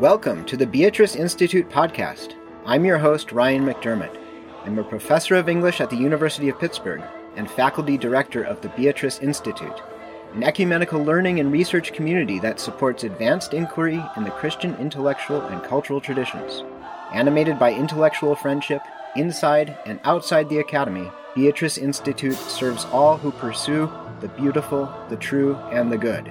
Welcome to the Beatrice Institute podcast. I'm your host, Ryan McDermott. I'm a professor of English at the University of Pittsburgh and faculty director of the Beatrice Institute, an ecumenical learning and research community that supports advanced inquiry in the Christian intellectual and cultural traditions. Animated by intellectual friendship, inside and outside the Academy, Beatrice Institute serves all who pursue the beautiful, the true, and the good.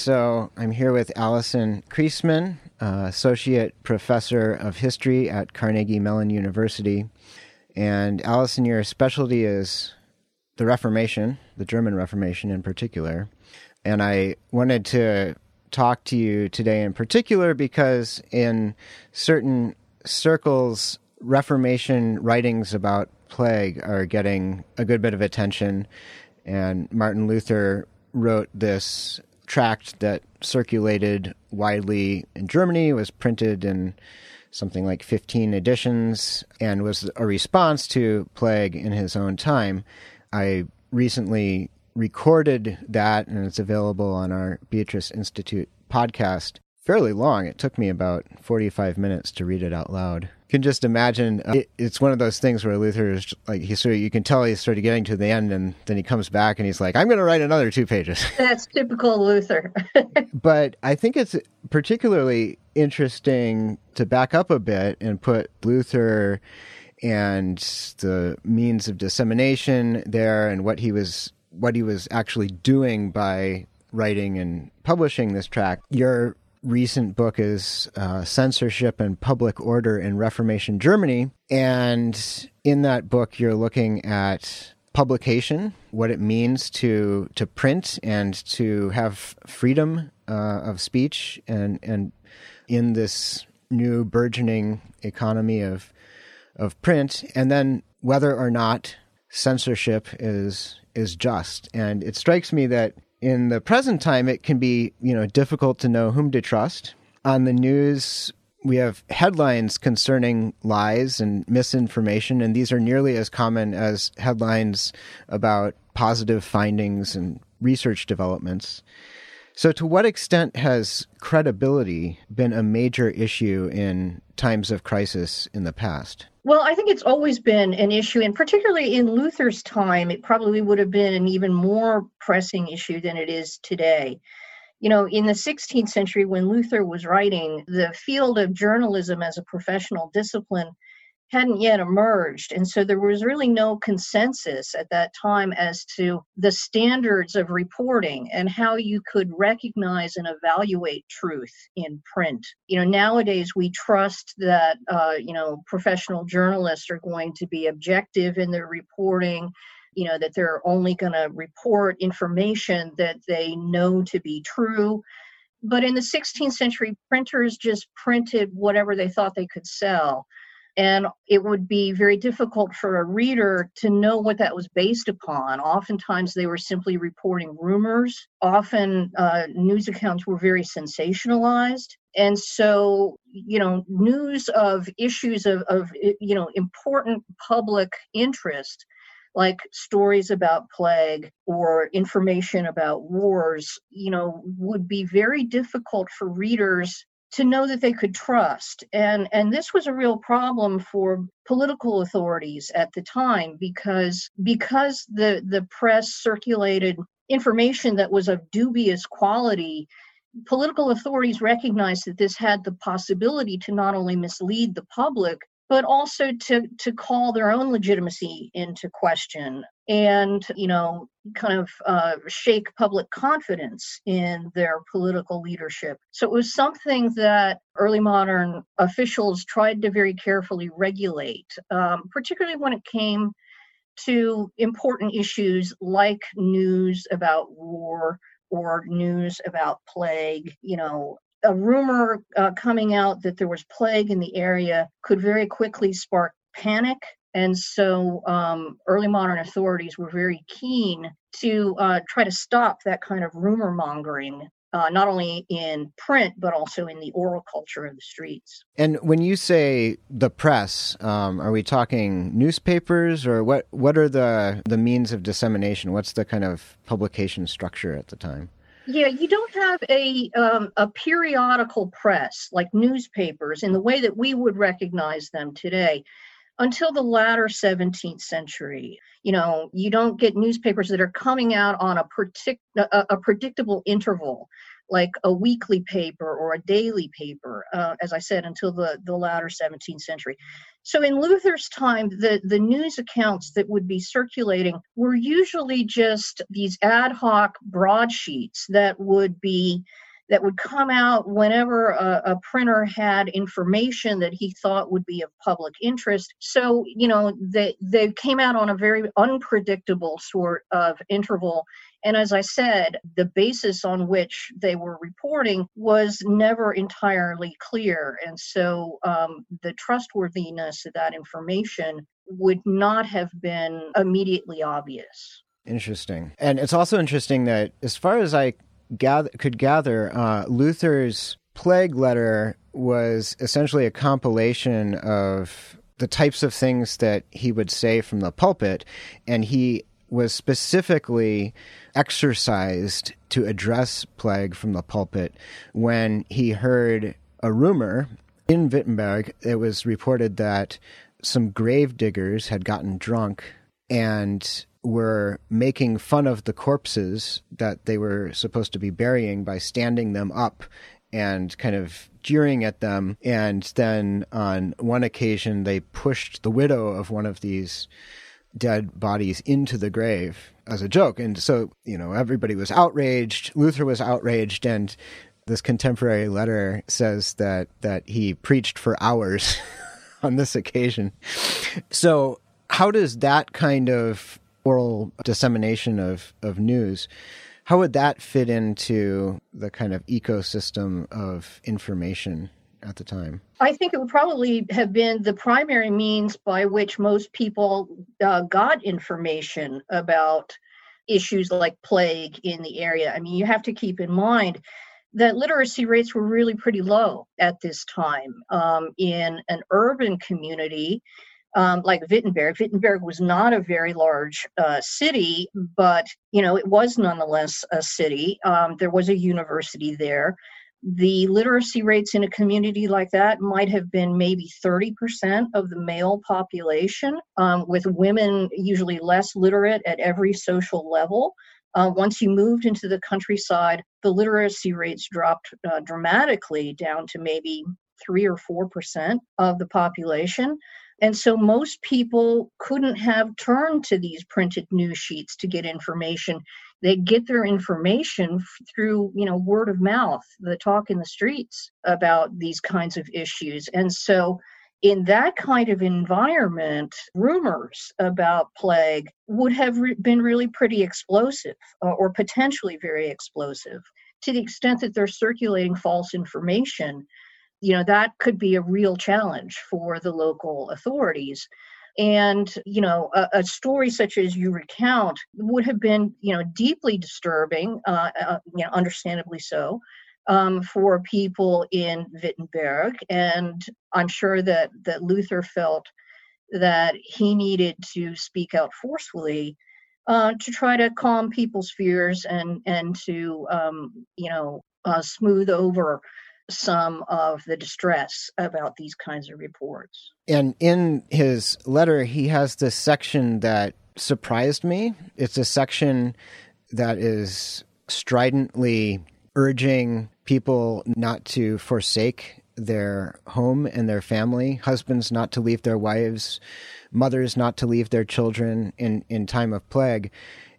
So I'm here with Allyson Creasman, uh, Associate Professor of History at Carnegie Mellon University. And Allyson, your specialty is the Reformation, the German Reformation in particular. And I wanted to talk to you today in particular because in certain circles, Reformation writings about plague are getting a good bit of attention. And Martin Luther wrote this tract that circulated widely in Germany, was printed in something like 15 editions, and was a response to plague in his own time. I recently recorded that, and it's available on our Beatrice Institute podcast. Fairly long. It took me about 45 minutes to read it out loud can just imagine uh, it, it's one of those things where Luther is like he sort of you can tell he's sort of getting to the end and then he comes back and he's like I'm going to write another two pages. That's typical Luther. but I think it's particularly interesting to back up a bit and put Luther and the means of dissemination there and what he was what he was actually doing by writing and publishing this tract. Your recent book is uh, Censorship and Public Order in Reformation Germany. And in that book, you're looking at publication, what it means to to print and to have freedom uh, of speech, and and in this new burgeoning economy of of print, and then whether or not censorship is is just. And it strikes me that in the present time, it can be you know difficult to know whom to trust. On the news, we have headlines concerning lies and misinformation, and these are nearly as common as headlines about positive findings and research developments. So, to what extent has credibility been a major issue in times of crisis in the past? Well, I think it's always been an issue, and particularly in Luther's time, it probably would have been an even more pressing issue than it is today. You know, in the 16th century, when Luther was writing, the field of journalism as a professional discipline hadn't yet emerged. And so there was really no consensus at that time as to the standards of reporting and how you could recognize and evaluate truth in print. You know, nowadays we trust that, uh, you know, professional journalists are going to be objective in their reporting. You know, that they're only going to report information that they know to be true. But in the 16th century, printers just printed whatever they thought they could sell and it would be very difficult for a reader to know what that was based upon. Oftentimes, they were simply reporting rumors. Often, uh, news accounts were very sensationalized. And so, you know, news of issues of, of you know, important public interest like stories about plague or information about wars, you know, would be very difficult for readers to know that they could trust. And and this was a real problem for political authorities at the time because because the the press circulated information that was of dubious quality political authorities recognized that this had the possibility to not only mislead the public but also to to call their own legitimacy into question and you know kind of uh, shake public confidence in their political leadership. So it was something that early modern officials tried to very carefully regulate um, particularly when it came to important issues like news about war or news about plague you know a rumor uh, coming out that there was plague in the area could very quickly spark panic. And so um, early modern authorities were very keen to uh, try to stop that kind of rumor mongering uh, not only in print but also in the oral culture of the streets. And when you say the press, um, are we talking newspapers or what? What are the the means of dissemination? What's the kind of publication structure at the time? Yeah, you don't have a um, a periodical press like newspapers in the way that we would recognize them today until the latter 17th century. You know, you don't get newspapers that are coming out on a, partic- a, a predictable interval like a weekly paper or a daily paper, uh, as I said, until the, the latter 17th century. So in Luther's time, the, the news accounts that would be circulating were usually just these ad hoc broadsheets that would be that would come out whenever a, a, printer had information that he thought would be of public interest. So, you know, they, they came out on a very unpredictable sort of interval. And as I said, the basis on which they were reporting was never entirely clear. And so um, the trustworthiness of that information would not have been immediately obvious. Interesting. And it's also interesting that, as far as I gather, could gather, uh, Luther's plague letter was essentially a compilation of the types of things that he would say from the pulpit, and he was specifically exercised to address plague from the pulpit when he heard a rumor in Wittenberg. It was reported that some grave diggers had gotten drunk and were making fun of the corpses that they were supposed to be burying by standing them up and kind of jeering at them. And then on one occasion, they pushed the widow of one of these dead bodies into the grave as a joke. And so, you know, everybody was outraged. Luther was outraged. And this contemporary letter says that, that he preached for hours on this occasion. So, how does that kind of oral dissemination of, of news, how would that fit into the kind of ecosystem of information at the time? I think it would probably have been the primary means by which most people uh, got information about issues like plague in the area. I mean, you have to keep in mind that literacy rates were really pretty low at this time. Um, in an urban community, um, like Wittenberg. Wittenberg was not a very large uh, city, but you know it was nonetheless a city. Um, there was a university there. The literacy rates in a community like that might have been maybe 30% of the male population, um, with women usually less literate at every social level. Uh, once you moved into the countryside, the literacy rates dropped uh, dramatically down to maybe three or four percent of the population. And so most people couldn't have turned to these printed news sheets to get information. They get their information through, you know, word of mouth, the talk in the streets about these kinds of issues. And so in that kind of environment, rumors about plague would have re- been really pretty explosive uh, or potentially very explosive to the extent that they're circulating false information you know that could be a real challenge for the local authorities. And you know a, a, story such as you recount would have been you know deeply disturbing uh, uh, you know understandably so um, for people in wittenberg. And i'm sure that that luther felt that he needed to speak out forcefully uh, to try to calm people's fears and and to um, you know uh, smooth over some of the distress about these kinds of reports. And in his letter, he has this section that surprised me. It's a section that is stridently urging people not to forsake their home and their family, husbands not to leave their wives, mothers not to leave their children in, in time of plague.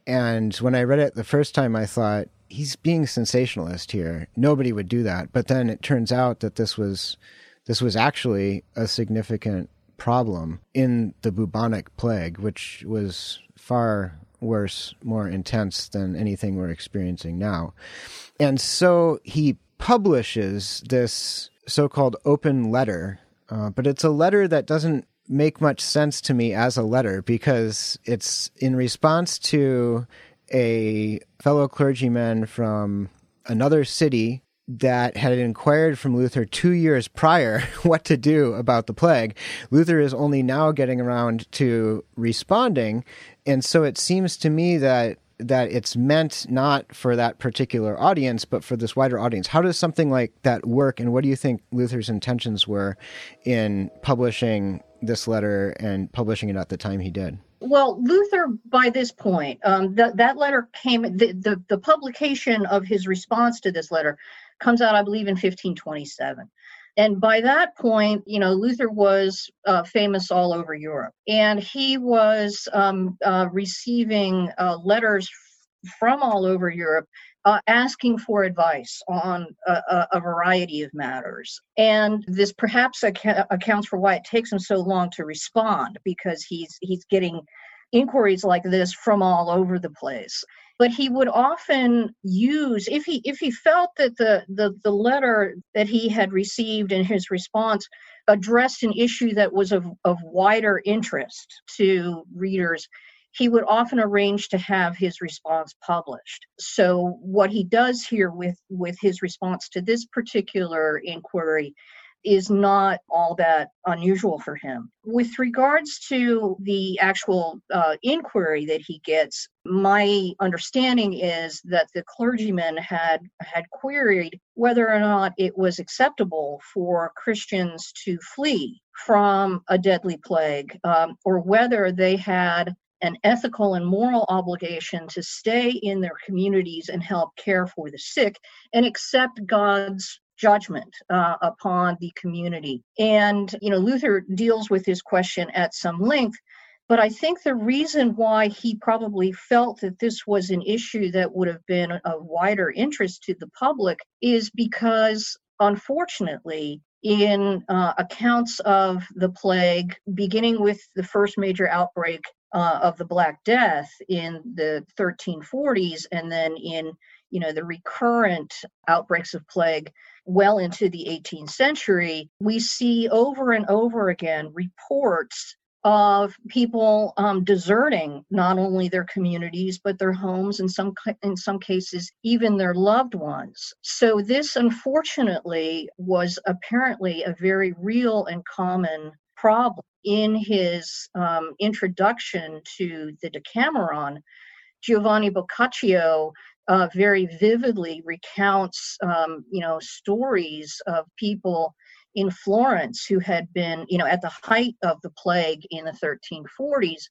And when I read it the first time, I thought, he's being sensationalist here. Nobody would do that. But then it turns out that this was this was actually a significant problem in the bubonic plague, which was far worse, more intense than anything we're experiencing now. And so he publishes this so called open letter, uh, but it's a letter that doesn't make much sense to me as a letter because it's in response to a fellow clergyman from another city that had inquired from Luther two years prior what to do about the plague. Luther is only now getting around to responding. And so it seems to me that that it's meant not for that particular audience, but for this wider audience. How does something like that work? And what do you think Luther's intentions were in publishing this letter and publishing it at the time he did? Well, Luther, by this point, um, th- that letter came, the, the, the publication of his response to this letter comes out, I believe, in 1527. And by that point, you know, Luther was uh, famous all over Europe. And he was um, uh, receiving uh, letters from all over Europe uh, asking for advice on a, a, variety of matters. And this perhaps ac- accounts for why it takes him so long to respond because he's he's getting inquiries like this from all over the place but he would often use if he if he felt that the the, the letter that he had received in his response addressed an issue that was of, of wider interest to readers he would often arrange to have his response published so what he does here with with his response to this particular inquiry is not all that unusual for him. With regards to the actual uh, inquiry that he gets, my understanding is that the clergyman had had queried whether or not it was acceptable for Christians to flee from a deadly plague, um, or whether they had an ethical and moral obligation to stay in their communities and help care for the sick and accept God's judgment uh, upon the community. And, you know, Luther deals with this question at some length. But I think the reason why he probably felt that this was an issue that would have been of wider interest to the public is because, unfortunately, in uh, accounts of the plague, beginning with the first major outbreak uh, of the Black Death in the 1340s, and then in you know the recurrent outbreaks of plague well into the 18th century, we see over and over again reports of people um, deserting not only their communities but their homes in some in some cases even their loved ones. So this unfortunately was apparently a very real and common problem in his um, introduction to the decameron. Giovanni boccaccio uh, very vividly recounts, um, you know, stories of people in Florence who had been, you know, at the height of the plague in the 1340s,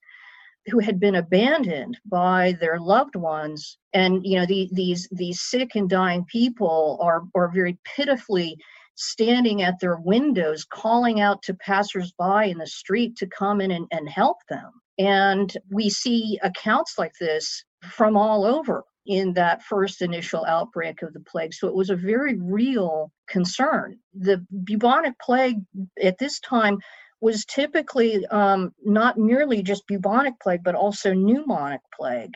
who had been abandoned by their loved ones, and you know, the, these these sick and dying people are are very pitifully standing at their windows, calling out to passersby in the street to come in and, and help them. And we see accounts like this from all over in that first initial outbreak of the plague. So it was a very real concern. The bubonic plague at this time was typically um, not merely just bubonic plague, but also pneumonic plague.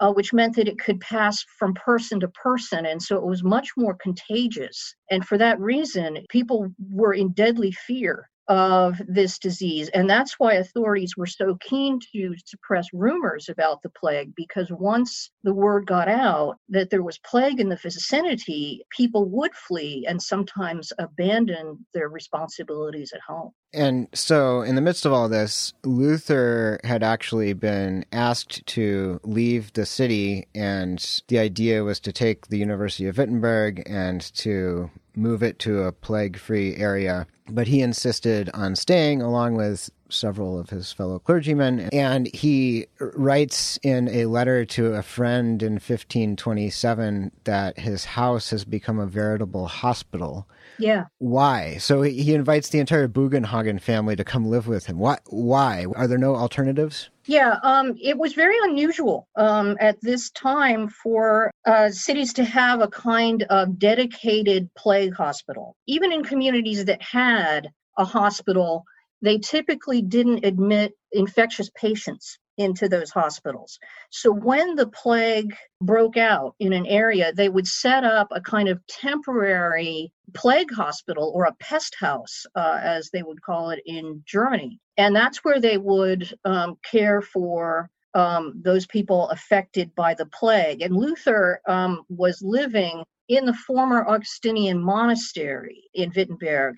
Uh, which meant that it could pass from person to person. And so it was much more contagious. And for that reason, people were in deadly fear of this disease. And that's why authorities were so keen to suppress rumors about the plague, because once the word got out that there was plague in the vicinity, people would flee and sometimes abandon their responsibilities at home. And so, in the midst of all this, Luther had actually been asked to leave the city, and the idea was to take the University of Wittenberg and to move it to a plague free area. But he insisted on staying along with several of his fellow clergymen. And he writes in a letter to a friend in 1527 that his house has become a veritable hospital. Yeah. Why? So he invites the entire Bugenhagen family to come live with him. Why? Why? Are there no alternatives? Yeah, um, it was very unusual um, at this time for uh, cities to have a kind of dedicated plague hospital. Even in communities that had a hospital, they typically didn't admit infectious patients into those hospitals. So when the plague broke out in an area, they would set up a kind of temporary plague hospital or a pest house, uh, as they would call it in Germany. And that's where they would um, care for um, those people affected by the plague. And Luther um, was living in the former Augustinian monastery in Wittenberg,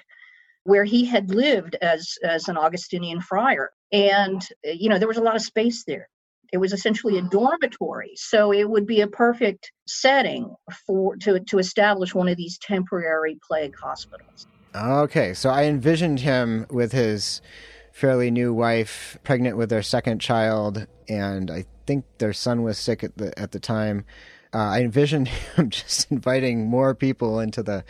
where he had lived as, as an Augustinian friar. And, uh, you know, there was a lot of space there. It was essentially a dormitory. So it would be a perfect setting for to, to establish one of these temporary plague hospitals. Okay, so I envisioned him with his fairly new wife, pregnant with their second child, and I think their son was sick at the at the time. Uh, I envisioned him just inviting more people into the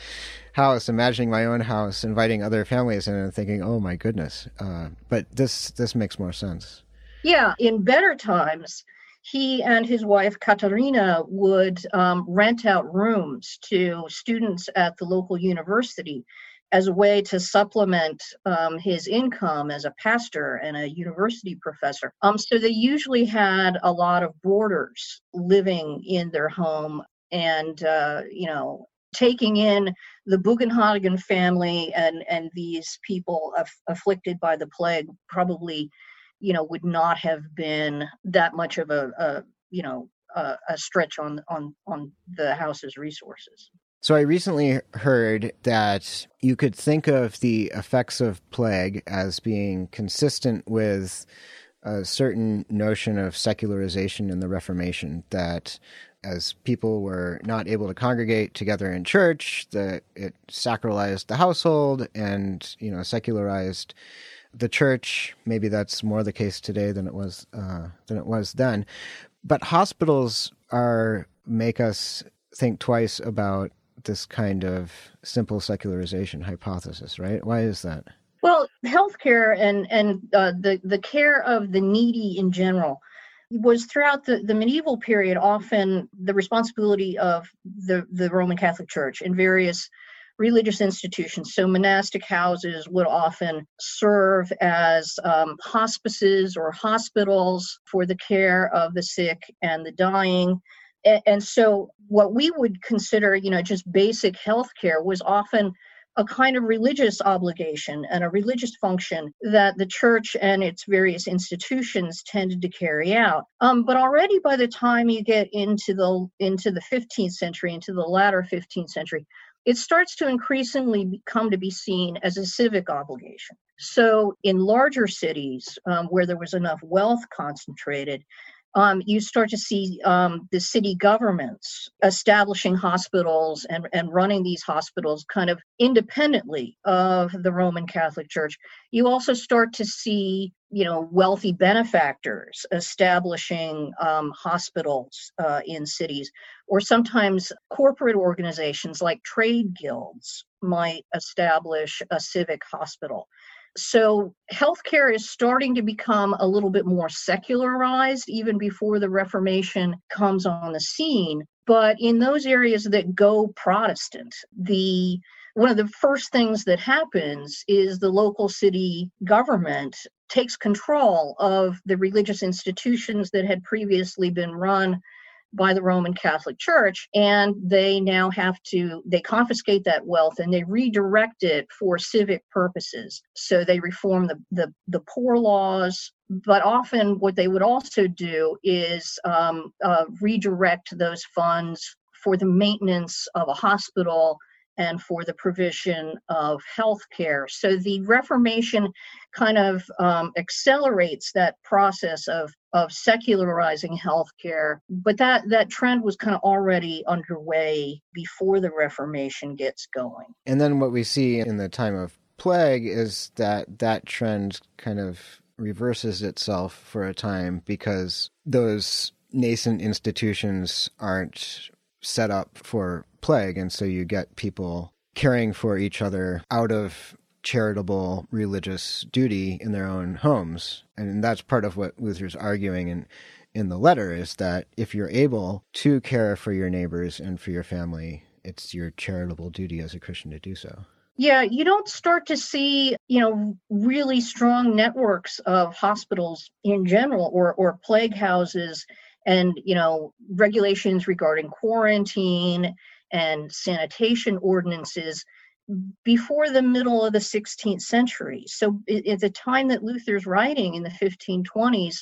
house, imagining my own house, inviting other families in, and thinking, "Oh my goodness!" Uh, but this this makes more sense. Yeah, in better times, he and his wife Katharina would um, rent out rooms to students at the local university as a way to supplement um, his income as a pastor and a university professor. Um, so they usually had a lot of boarders living in their home and, uh, you know, taking in the Bugenhagen family and, and these people aff- afflicted by the plague probably, you know, would not have been that much of a, a you know, a, a stretch on, on, on the house's resources. So I recently heard that you could think of the effects of plague as being consistent with a certain notion of secularization in the Reformation that as people were not able to congregate together in church, that it sacralized the household and, you know, secularized the church. Maybe that's more the case today than it was uh, than it was then. But hospitals are make us think twice about this kind of simple secularization hypothesis, right? Why is that? Well, healthcare and and uh, the the care of the needy in general was throughout the, the medieval period often the responsibility of the, the Roman Catholic Church and various religious institutions. So monastic houses would often serve as um, hospices or hospitals for the care of the sick and the dying and, so what we would consider you know just basic health care was often a kind of religious obligation and a religious function that the church and its various institutions tended to carry out. Um, but already by the time you get into the into the 15th century, into the latter 15th century, it starts to increasingly come to be seen as a civic obligation. So in larger cities um, where there was enough wealth concentrated, um, you start to see um, the city governments establishing hospitals and, and running these hospitals kind of independently of the Roman Catholic Church. You also start to see, you know, wealthy benefactors establishing um, hospitals uh, in cities, or sometimes corporate organizations like trade guilds might establish a civic hospital. So healthcare is starting to become a little bit more secularized even before the Reformation comes on the scene. But in those areas that go Protestant, the one of the first things that happens is the local city government takes control of the religious institutions that had previously been run by the Roman Catholic Church, and they now have to they confiscate that wealth and they redirect it for civic purposes. So they reform the the, the poor laws, but often what they would also do is um, uh, redirect those funds for the maintenance of a hospital and for the provision of health care. So the Reformation kind of um, accelerates that process of, of secularizing healthcare, but that, that trend was kind of already underway before the Reformation gets going. And then what we see in the time of plague is that that trend kind of reverses itself for a time because those nascent institutions aren't set up for plague. And so you get people caring for each other out of charitable religious duty in their own homes. And that's part of what Luther's arguing in, in the letter is that if you're able to care for your neighbors and for your family, it's your charitable duty as a Christian to do so. Yeah, you don't start to see, you know, really strong networks of hospitals in general or or plague houses and you know regulations regarding quarantine and sanitation ordinances before the middle of the 16th century. So at the time that Luther's writing in the 1520s,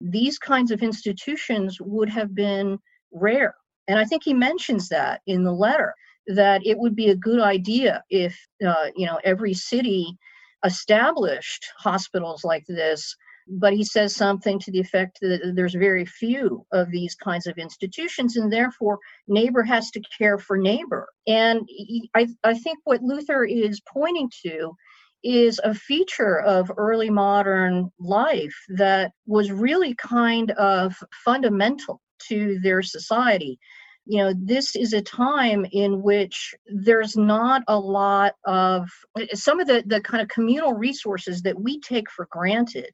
these kinds of institutions would have been rare And I think he mentions that in the letter that it would be a good idea if uh, you know every city established hospitals like this but he says something to the effect that there's very few of these kinds of institutions and therefore neighbor has to care for neighbor. And he, I, I think what luther is pointing to is a feature of early modern life that was really kind of fundamental to their society. You know this is a time in which there's not a lot of some of the the kind of communal resources that we take for granted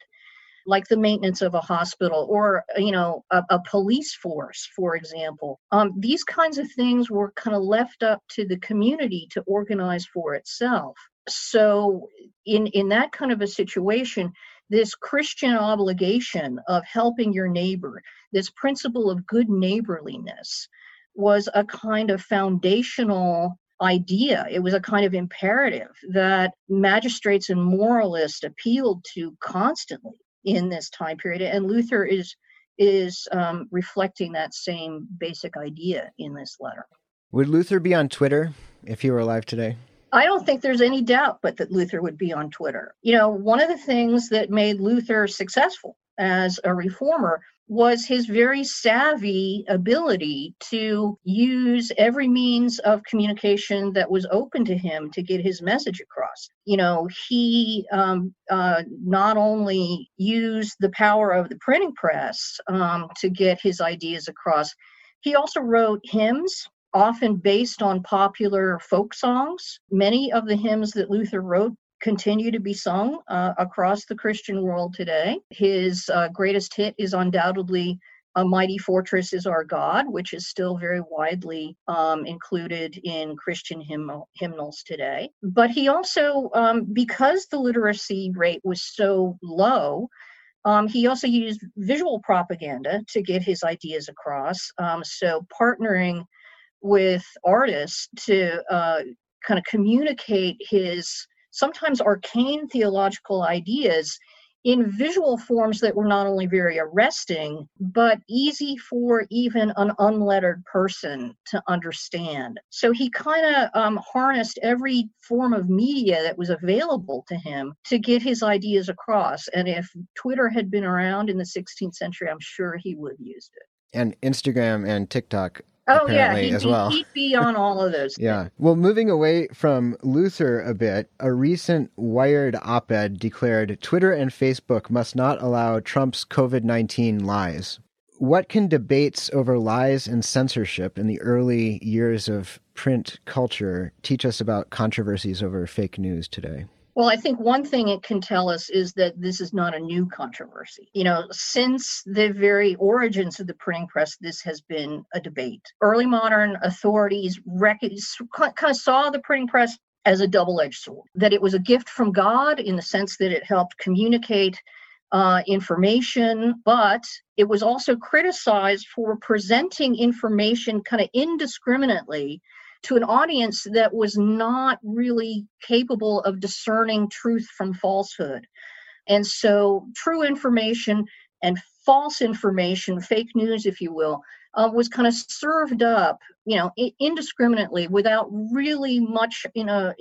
like the maintenance of a hospital or you know a, a police force for example. Um, these kinds of things were kind of left up to the community to organize for itself. So in in that kind of a situation this christian obligation of helping your neighbor this principle of good neighborliness was a kind of foundational idea. It was a kind of imperative that magistrates and moralists appealed to constantly in this time period. And Luther is is um, reflecting that same basic idea in this letter. Would Luther be on Twitter if he were alive today? I don't think there's any doubt but that Luther would be on Twitter. You know, one of the things that made Luther successful as a reformer was his very savvy ability to use every means of communication that was open to him to get his message across. You know, he um, uh, not only used the power of the printing press um, to get his ideas across, he also wrote hymns. Often based on popular folk songs. Many of the hymns that Luther wrote continue to be sung uh, across the Christian world today. His uh, greatest hit is undoubtedly a mighty fortress is our God, which is still very widely um, included in Christian hymn- hymnals today. But he also, um, because the literacy rate was so low, um, he also used visual propaganda to get his ideas across. Um, so, partnering with artists to uh, kind of communicate his sometimes arcane theological ideas in visual forms that were not only very arresting, but easy for even an unlettered person to understand. So he kind of um, harnessed every form of media that was available to him to get his ideas across. And if Twitter had been around in the 16th century, I'm sure he would have used it. And Instagram and TikTok Oh yeah, he'd, as well. He'd be on all of those. yeah. Well, moving away from Luther a bit, a recent Wired op-ed declared Twitter and Facebook must not allow Trump's COVID-19 lies. What can debates over lies and censorship in the early years of print culture teach us about controversies over fake news today? Well, I think one thing it can tell us is that this is not a new controversy. You know, since the very origins of the printing press, this has been a debate. Early modern authorities rec- kind of saw the printing press as a double edged sword, that it was a gift from God in the sense that it helped communicate uh, information, but it was also criticized for presenting information kind of indiscriminately to an audience that was not really capable of discerning truth from falsehood. And so, true information and false information, fake news, if you will, uh, was kind of served up, you know, indiscriminately without really much, you know,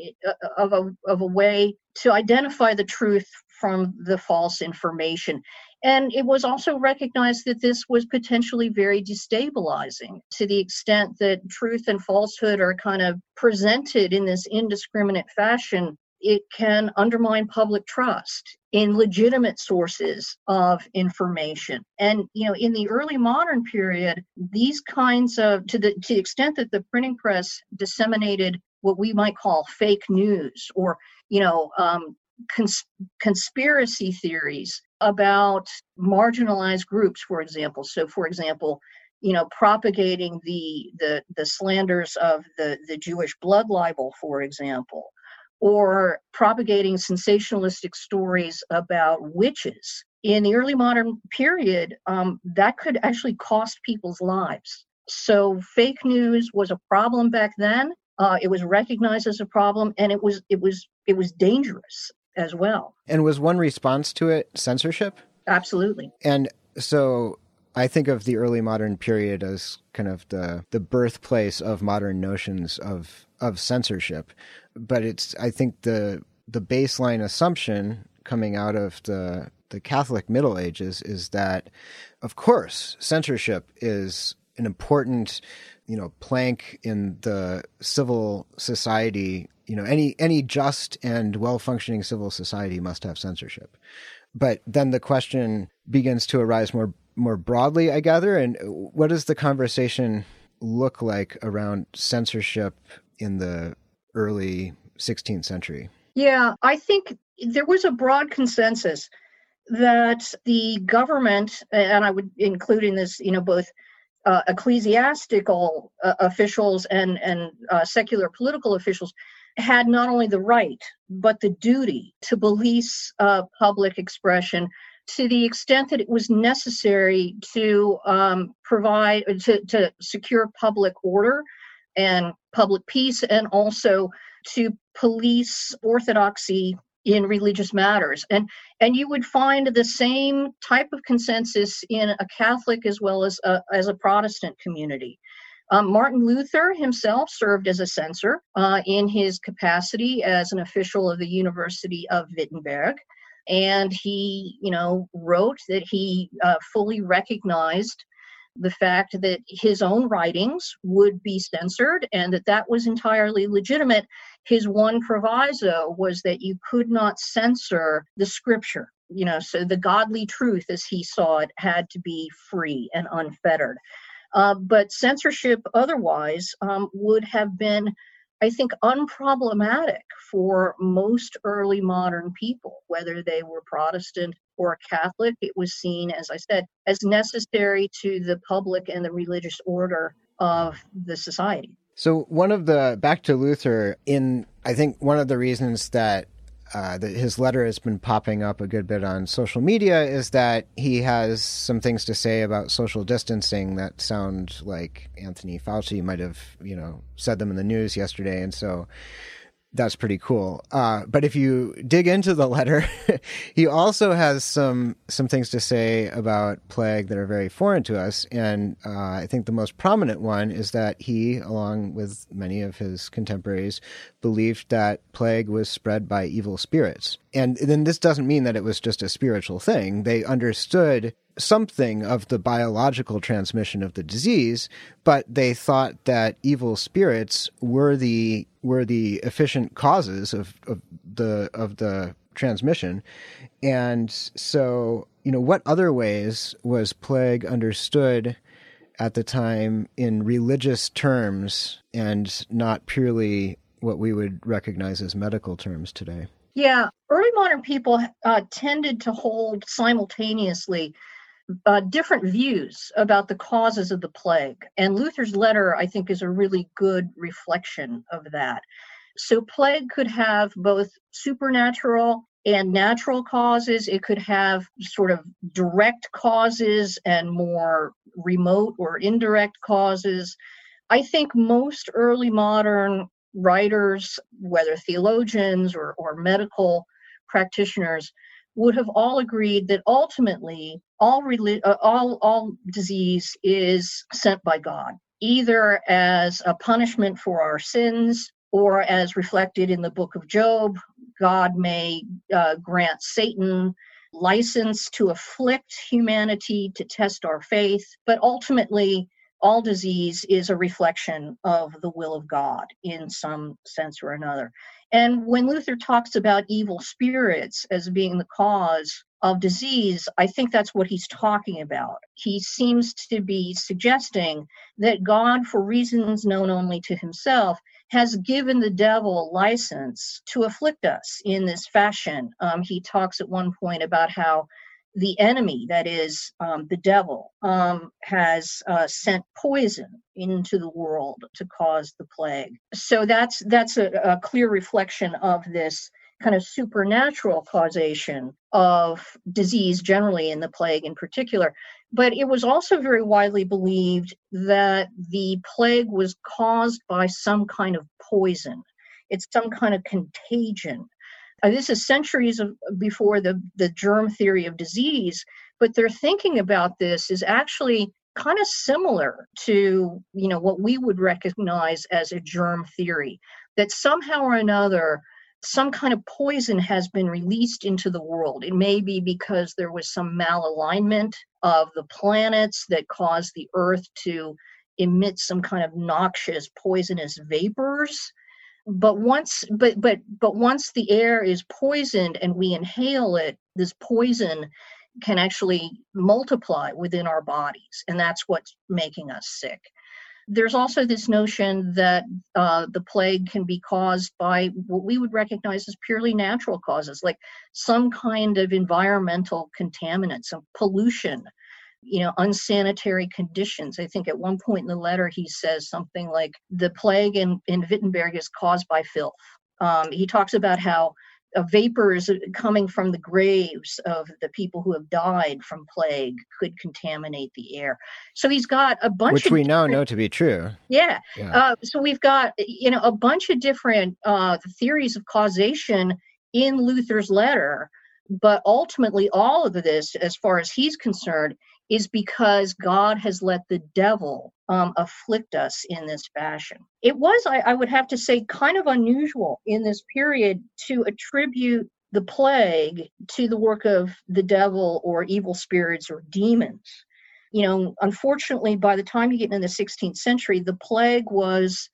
of a of a way to identify the truth from the false information. And it was also recognized that this was potentially very destabilizing to the extent that truth and falsehood are kind of presented in this indiscriminate fashion. It can undermine public trust in legitimate sources of information. And you know, in the early modern period, these kinds of to the to the extent that the printing press disseminated what we might call fake news or you know um, cons- conspiracy theories about marginalized groups, for example. So, for example, you know, propagating the the the slanders of the the Jewish blood libel, for example, or propagating sensationalistic stories about witches. In the early modern period, um, that could actually cost people's lives. So, fake news was a problem back then. Uh, it was recognized as a problem, and it was it was it was dangerous as well. And was one response to it censorship? Absolutely. And so I think of the early modern period as kind of the the birthplace of modern notions of of censorship, but it's I think the the baseline assumption coming out of the the Catholic Middle Ages is that, of course, censorship is an important, you know, plank in the civil society. You know, any any just and well functioning civil society must have censorship. But then the question begins to arise more more broadly, I gather. And what does the conversation look like around censorship in the early 16th century? Yeah, I think there was a broad consensus that the government, and I would include in this, you know, both uh, ecclesiastical uh, officials and and uh, secular political officials, had not only the right but the duty to police uh, public expression to the extent that it was necessary to um, provide to, to secure public order and public peace and also to police orthodoxy in religious matters. And and you would find the same type of consensus in a catholic as well as a, as a protestant community um, martin luther himself served as a censor uh, in his capacity as an official of the university of wittenberg. And he you know wrote that he uh, fully recognized the fact that his own writings would be censored and that that was entirely legitimate. His one proviso was that you could not censor the scripture you know so the godly truth as he saw it had to be free and unfettered uh, but censorship otherwise um, would have been I think, unproblematic for most early modern people, whether they were Protestant or Catholic. It was seen, as I said, as necessary to the public and the religious order of the society. So, one of the, back to Luther, in I think one of the reasons that uh, that his letter has been popping up a good bit on social media is that he has some things to say about social distancing that sound like Anthony Fauci might have, you know, said them in the news yesterday, and so that's pretty cool. Uh, but if you dig into the letter, he also has some some things to say about plague that are very foreign to us. And uh, I think the most prominent one is that he, along with many of his contemporaries, believed that plague was spread by evil spirits. And then this doesn't mean that it was just a spiritual thing. They understood something of the biological transmission of the disease, but they thought that evil spirits were the were the efficient causes of, of the of the transmission. And so, you know, what other ways was plague understood at the time in religious terms and not purely what we would recognize as medical terms today? Yeah, early modern people uh, tended to hold simultaneously uh, different views about the causes of the plague. And Luther's letter, I think, is a really good reflection of that. So, plague could have both supernatural and natural causes. It could have sort of direct causes and more remote or indirect causes. I think most early modern writers, whether theologians or, or medical practitioners, would have all agreed that ultimately all uh, all all disease is sent by God, either as a punishment for our sins or as reflected in the book of Job, God may uh, grant Satan license to afflict humanity to test our faith, but ultimately all disease is a reflection of the will of God in some sense or another. And when Luther talks about evil spirits as being the cause of disease, I think that's what he's talking about. He seems to be suggesting that God, for reasons known only to himself, has given the devil license to afflict us in this fashion. Um, he talks at one point about how the enemy, that is um, the devil, um, has uh, sent poison into the world to cause the plague. So that's that's a, a clear reflection of this kind of supernatural causation of disease generally and the plague in particular. But it was also very widely believed that the plague was caused by some kind of poison. It's some kind of contagion uh, this is centuries of, before the, the germ theory of disease, but their thinking about this is actually kind of similar to you know what we would recognize as a germ theory that somehow or another some kind of poison has been released into the world. It may be because there was some malalignment of the planets that caused the Earth to emit some kind of noxious poisonous vapors but once but but but once the air is poisoned and we inhale it this poison can actually multiply within our bodies and that's what's making us sick. There's also this notion that uh, the plague can be caused by what we would recognize as purely natural causes, like some kind of environmental contaminant, some pollution, you know, unsanitary conditions. I think at one point in the letter he says something like the plague in, in Wittenberg is caused by filth. Um, he talks about how uh, vapors coming from the graves of the people who have died from plague could contaminate the air. So he's got a bunch, which we now know to be true. Yeah. yeah. Uh, so we've got you know a bunch of different uh, theories of causation in Luther's letter, but ultimately all of this, as far as he's concerned, is because God has let the devil um, afflict us in this fashion. It was, I, I would have to say, kind of unusual in this period to attribute the plague to the work of the devil or evil spirits or demons. You know, unfortunately, by the time you get into the 16th century, the plague was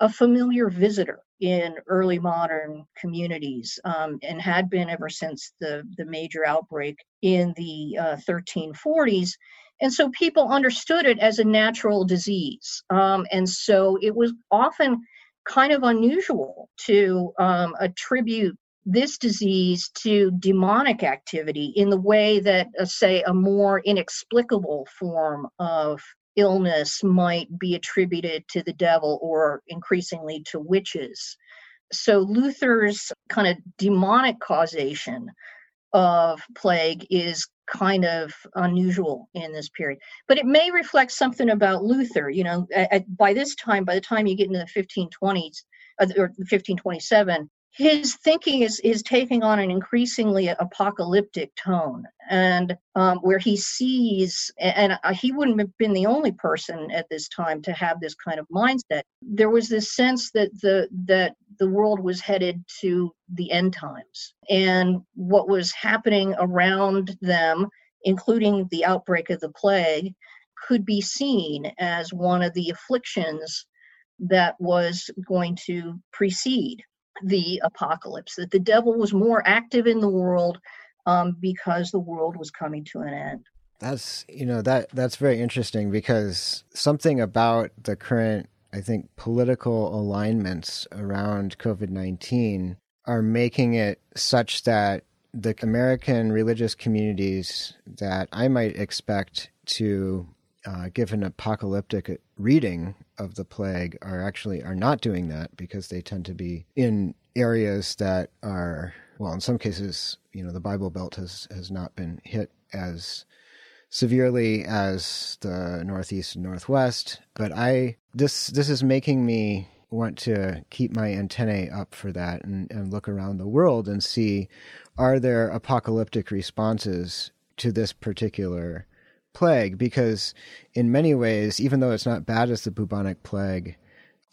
a familiar visitor in early modern communities um, and had been ever since the, the major outbreak in the uh, 1340s. And so people understood it as a natural disease. Um, and so it was often kind of unusual to um, attribute this disease to demonic activity in the way that, uh, say, a more inexplicable form of illness might be attributed to the devil or increasingly to witches. So Luther's kind of demonic causation of plague is kind of unusual in this period. But it may reflect something about Luther. You know, at, by this time, by the time you get into the 1520s uh, or 1527, his thinking is is taking on an increasingly apocalyptic tone and um, where he sees and he wouldn't have been the only person at this time to have this kind of mindset. There was this sense that the that the world was headed to the end times and what was happening around them including the outbreak of the plague could be seen as one of the afflictions that was going to precede the apocalypse, that the devil was more active in the world um, because the world was coming to an end. That's you know that that's very interesting because something about the current I think political alignments around COVID nineteen are making it such that the American religious communities that I might expect to uh, give an apocalyptic reading of the plague are actually are not doing that because they tend to be in areas that are well in some cases you know the bible belt has has not been hit as severely as the northeast and northwest. But i this this is making me want to keep my antennae up for that and, and look around the world and see are there apocalyptic responses to this particular plague because in many ways even though it's not bad as the bubonic plague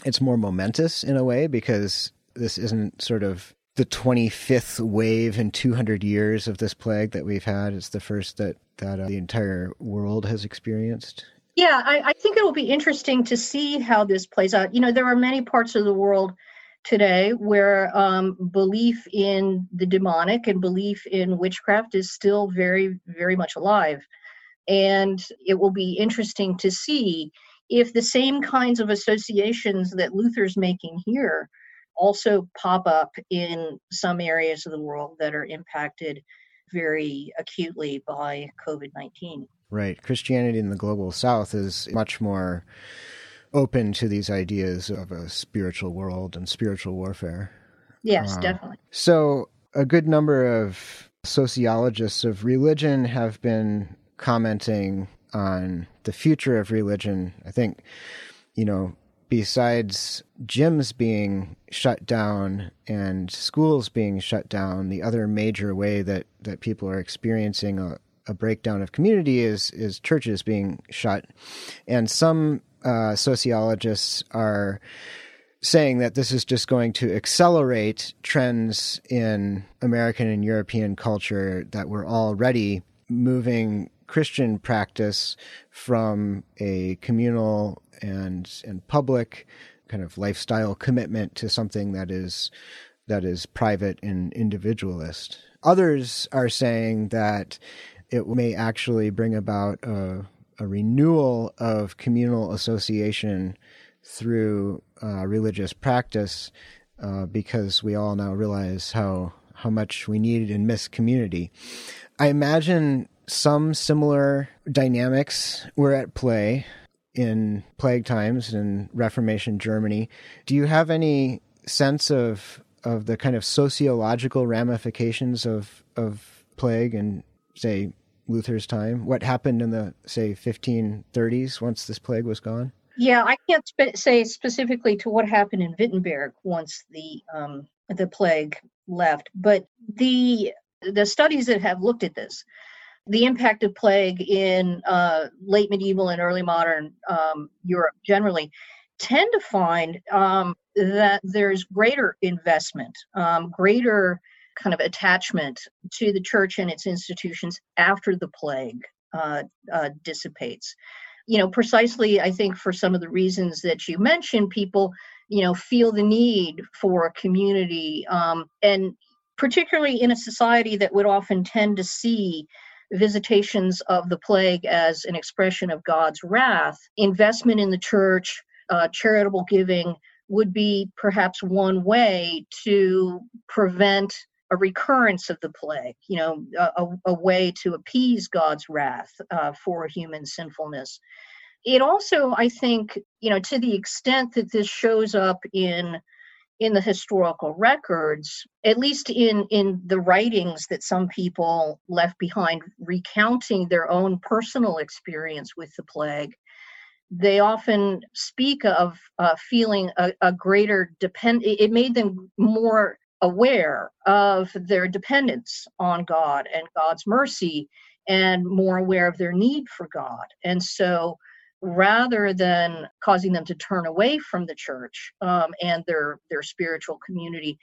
it's more momentous in a way because this isn't sort of the 25th wave in 200 years of this plague that we've had. It's the first that that uh, the entire world has experienced. Yeah I, I think it will be interesting to see how this plays out. You know there are many parts of the world today where um, belief in the demonic and belief in witchcraft is still very very much alive and it will be interesting to see if the same kinds of associations that Luther's making here also pop up in some areas of the world that are impacted very acutely by COVID 19. Right. Christianity in the global south is much more open to these ideas of a spiritual world and spiritual warfare. Yes, uh, definitely. So, a good number of sociologists of religion have been commenting on the future of religion. I think, you know, besides gyms being shut down and schools being shut down, the other major way that, that people are experiencing a, a breakdown of community is is churches being shut, and some uh, sociologists are saying that this is just going to accelerate trends in American and European culture that were already moving Christian practice from a communal and and public kind of lifestyle commitment to something that is that is private and individualist. Others are saying that it may actually bring about a, a renewal of communal association through uh, religious practice uh, because we all now realize how how much we need and miss community. I imagine some similar dynamics were at play in plague times in Reformation Germany. Do you have any sense of of the kind of sociological ramifications of of plague and say Luther's time? What happened in the say 1530s once this plague was gone? Yeah, I can't say specifically to what happened in Wittenberg once the um, the plague left, but the the studies that have looked at this, the impact of plague in uh, late medieval and early modern um, Europe generally, tend to find um, that there's greater investment, um, greater kind of attachment to the church and its institutions after the plague uh, uh, dissipates. You know, precisely, I think, for some of the reasons that you mentioned, people, you know, feel the need for a community, um, and particularly in a society that would often tend to see visitations of the plague as an expression of God's wrath, investment in the church, uh, charitable giving would be perhaps one way to prevent a recurrence of the plague, you know, a, a way to appease God's wrath uh, for human sinfulness. It also, I think, you know, to the extent that this shows up in in the historical records, at least in in the writings that some people left behind, recounting their own personal experience with the plague, they often speak of uh, feeling a, a greater depend. It made them more aware of their dependence on God and God's mercy and more aware of their need for God. And so rather than causing them to turn away from the church um, and their, their spiritual community,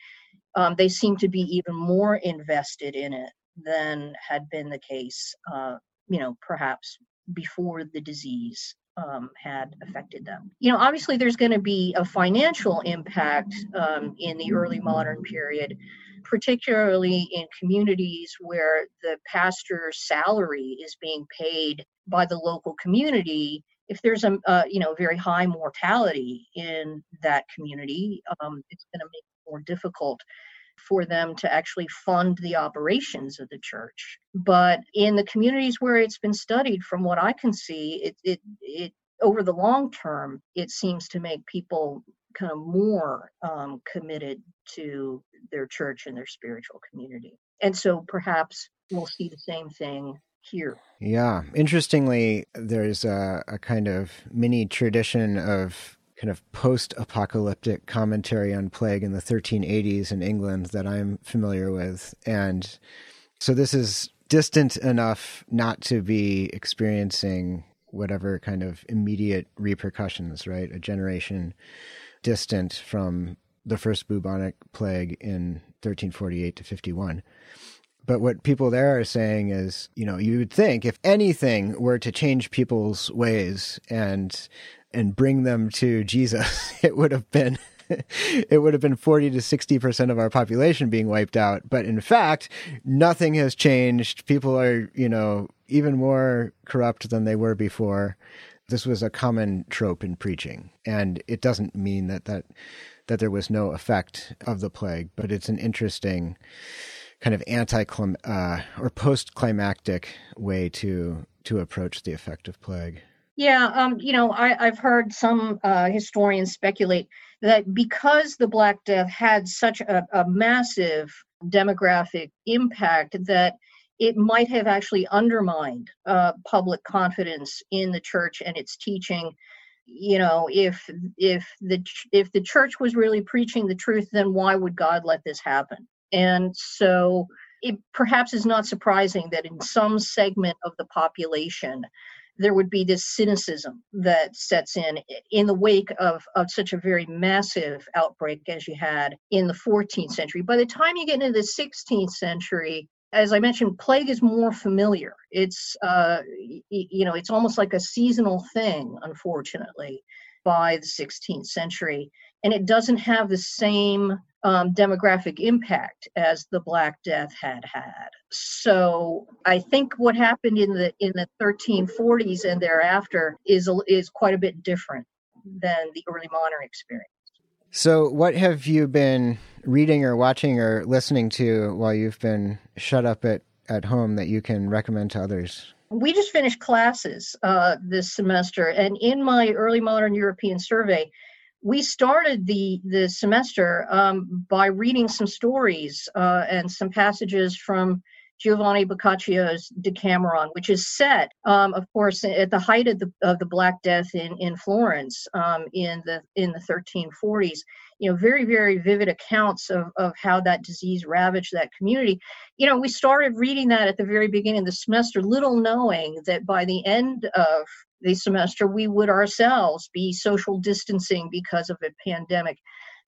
um, they seem to be even more invested in it than had been the case, uh, you know, perhaps before the disease um, had affected them. You know, obviously, there's going to be a financial impact um, in the early modern period, particularly in communities where the pastor's salary is being paid by the local community. If there's a, uh, you know very high mortality in that community, um, it's going to make it more difficult for them to actually fund the operations of the church. But in the communities where it's been studied, from what I can see, it it it over the long term, it seems to make people kind of more um, committed to their church and their spiritual community. And so perhaps we'll see the same thing here. Yeah. Interestingly, there's a, a kind of mini tradition of kind of post apocalyptic commentary on plague in the 1380s in England that I'm familiar with. And so this is distant enough not to be experiencing whatever kind of immediate repercussions, right? A generation distant from the first bubonic plague in 1348 to 51. But what people there are saying is, you know, you would think if anything were to change people's ways and and bring them to Jesus, it would have been it would have been 40 to 60% of our population being wiped out. But in fact, nothing has changed. People are, you know, even more corrupt than they were before. This was a common trope in preaching. And it doesn't mean that that, that there was no effect of the plague, but it's an interesting kind of anti uh, or post climactic way to to approach the effect of plague. Yeah, um, you know, I, have heard some uh, historians speculate that because the Black Death had such a, a massive demographic impact, that it might have actually undermined uh, public confidence in the church and its teaching. You know, if if the if the church was really preaching the truth, then why would God let this happen? And so it perhaps is not surprising that in some segment of the population, there would be this cynicism that sets in in the wake of, of such a very massive outbreak as you had in the 14th century. By the time you get into the 16th century, as I mentioned, plague is more familiar. It's uh, you know it's almost like a seasonal thing, unfortunately, by the 16th century, and it doesn't have the same um, demographic impact as the Black Death had had. So I think what happened in the in the 1340s and thereafter is is quite a bit different than the early modern experience. So, what have you been reading or watching or listening to while you've been shut up at, at home that you can recommend to others? We just finished classes uh, this semester, and in my early modern European survey, we started the the semester um, by reading some stories uh, and some passages from Giovanni Boccaccio's Decameron, which is set, um, of course, at the height of the of the Black Death in in Florence um, in the in the 1340s. You know, very very vivid accounts of of how that disease ravaged that community. You know, we started reading that at the very beginning of the semester, little knowing that by the end of the semester we would ourselves be social distancing because of a pandemic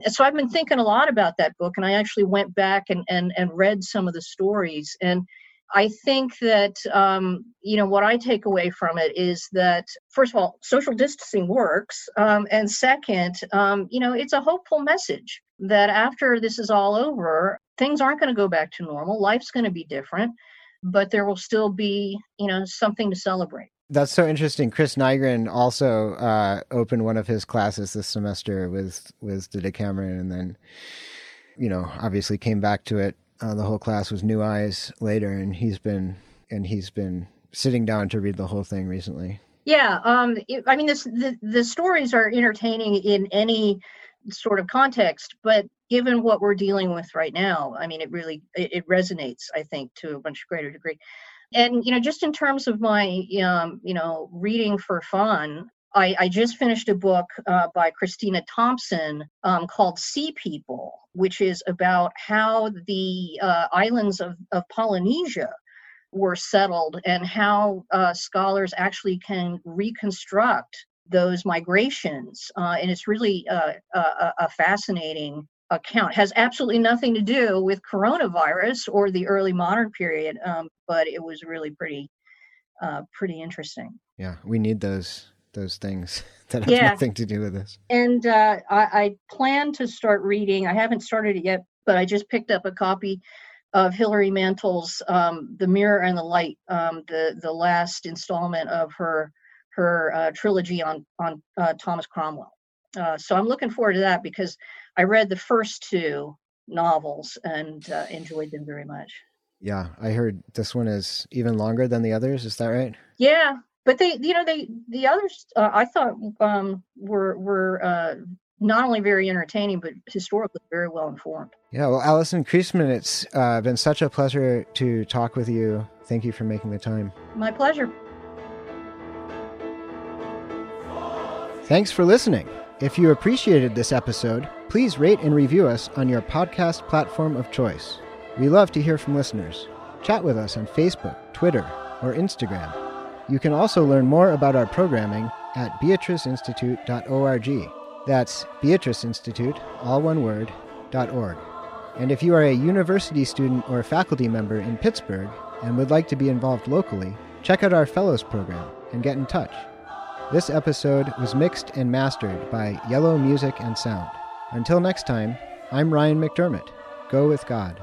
so I've been thinking a lot about that book, and I actually went back and and and read some of the stories, and I think that um, you know what I take away from it is that first of all, social distancing works, um, and second, um, you know, it's a hopeful message that after this is all over, things aren't going to go back to normal. Life's going to be different, but there will still be you know something to celebrate. That's so interesting. Chris Nygren also uh, opened one of his classes this semester with with the Decameron, and then, you know, obviously came back to it. Uh, the whole class was new eyes later, and he's been and he's been sitting down to read the whole thing recently. Yeah, um, it, I mean, this the, the stories are entertaining in any sort of context, but given what we're dealing with right now, I mean, it really it, it resonates. I think to a much greater degree. And you know, just in terms of my um, you know reading for fun, I, I, just finished a book uh, by Christina Thompson um, called Sea People, which is about how the uh, islands of, of, Polynesia were settled and how uh, scholars actually can reconstruct those migrations. Uh, and it's really uh, a, a fascinating account has absolutely nothing to do with coronavirus or the early modern period, um, but it was really pretty, uh, pretty interesting. Yeah, we need those those things that have yeah. nothing to do with this. And uh, I, I plan to start reading. I haven't started it yet, but I just picked up a copy of Hilary Mantel's um, "The Mirror and the Light," um, the the last installment of her her uh, trilogy on on uh, Thomas Cromwell. Uh, so I'm looking forward to that because I read the first two novels and uh, enjoyed them very much. Yeah, I heard this one is even longer than the others. Is that right? Yeah, but they, you know, they the others uh, I thought um, were were uh, not only very entertaining but historically very well informed. Yeah, well, Allyson Creasman, it's uh, been such a pleasure to talk with you. Thank you for making the time. My pleasure. Thanks for listening. If you appreciated this episode, please rate and review us on your podcast platform of choice. We love to hear from listeners. Chat with us on Facebook, Twitter, or Instagram. You can also learn more about our programming at beatriceinstitute.org. That's Beatrice Institute, all one word, .org. And if you are a university student or faculty member in Pittsburgh and would like to be involved locally, check out our Fellows program and get in touch. This episode was mixed and mastered by Yellow Music and Sound. Until next time, I'm Ryan McDermott. Go with God.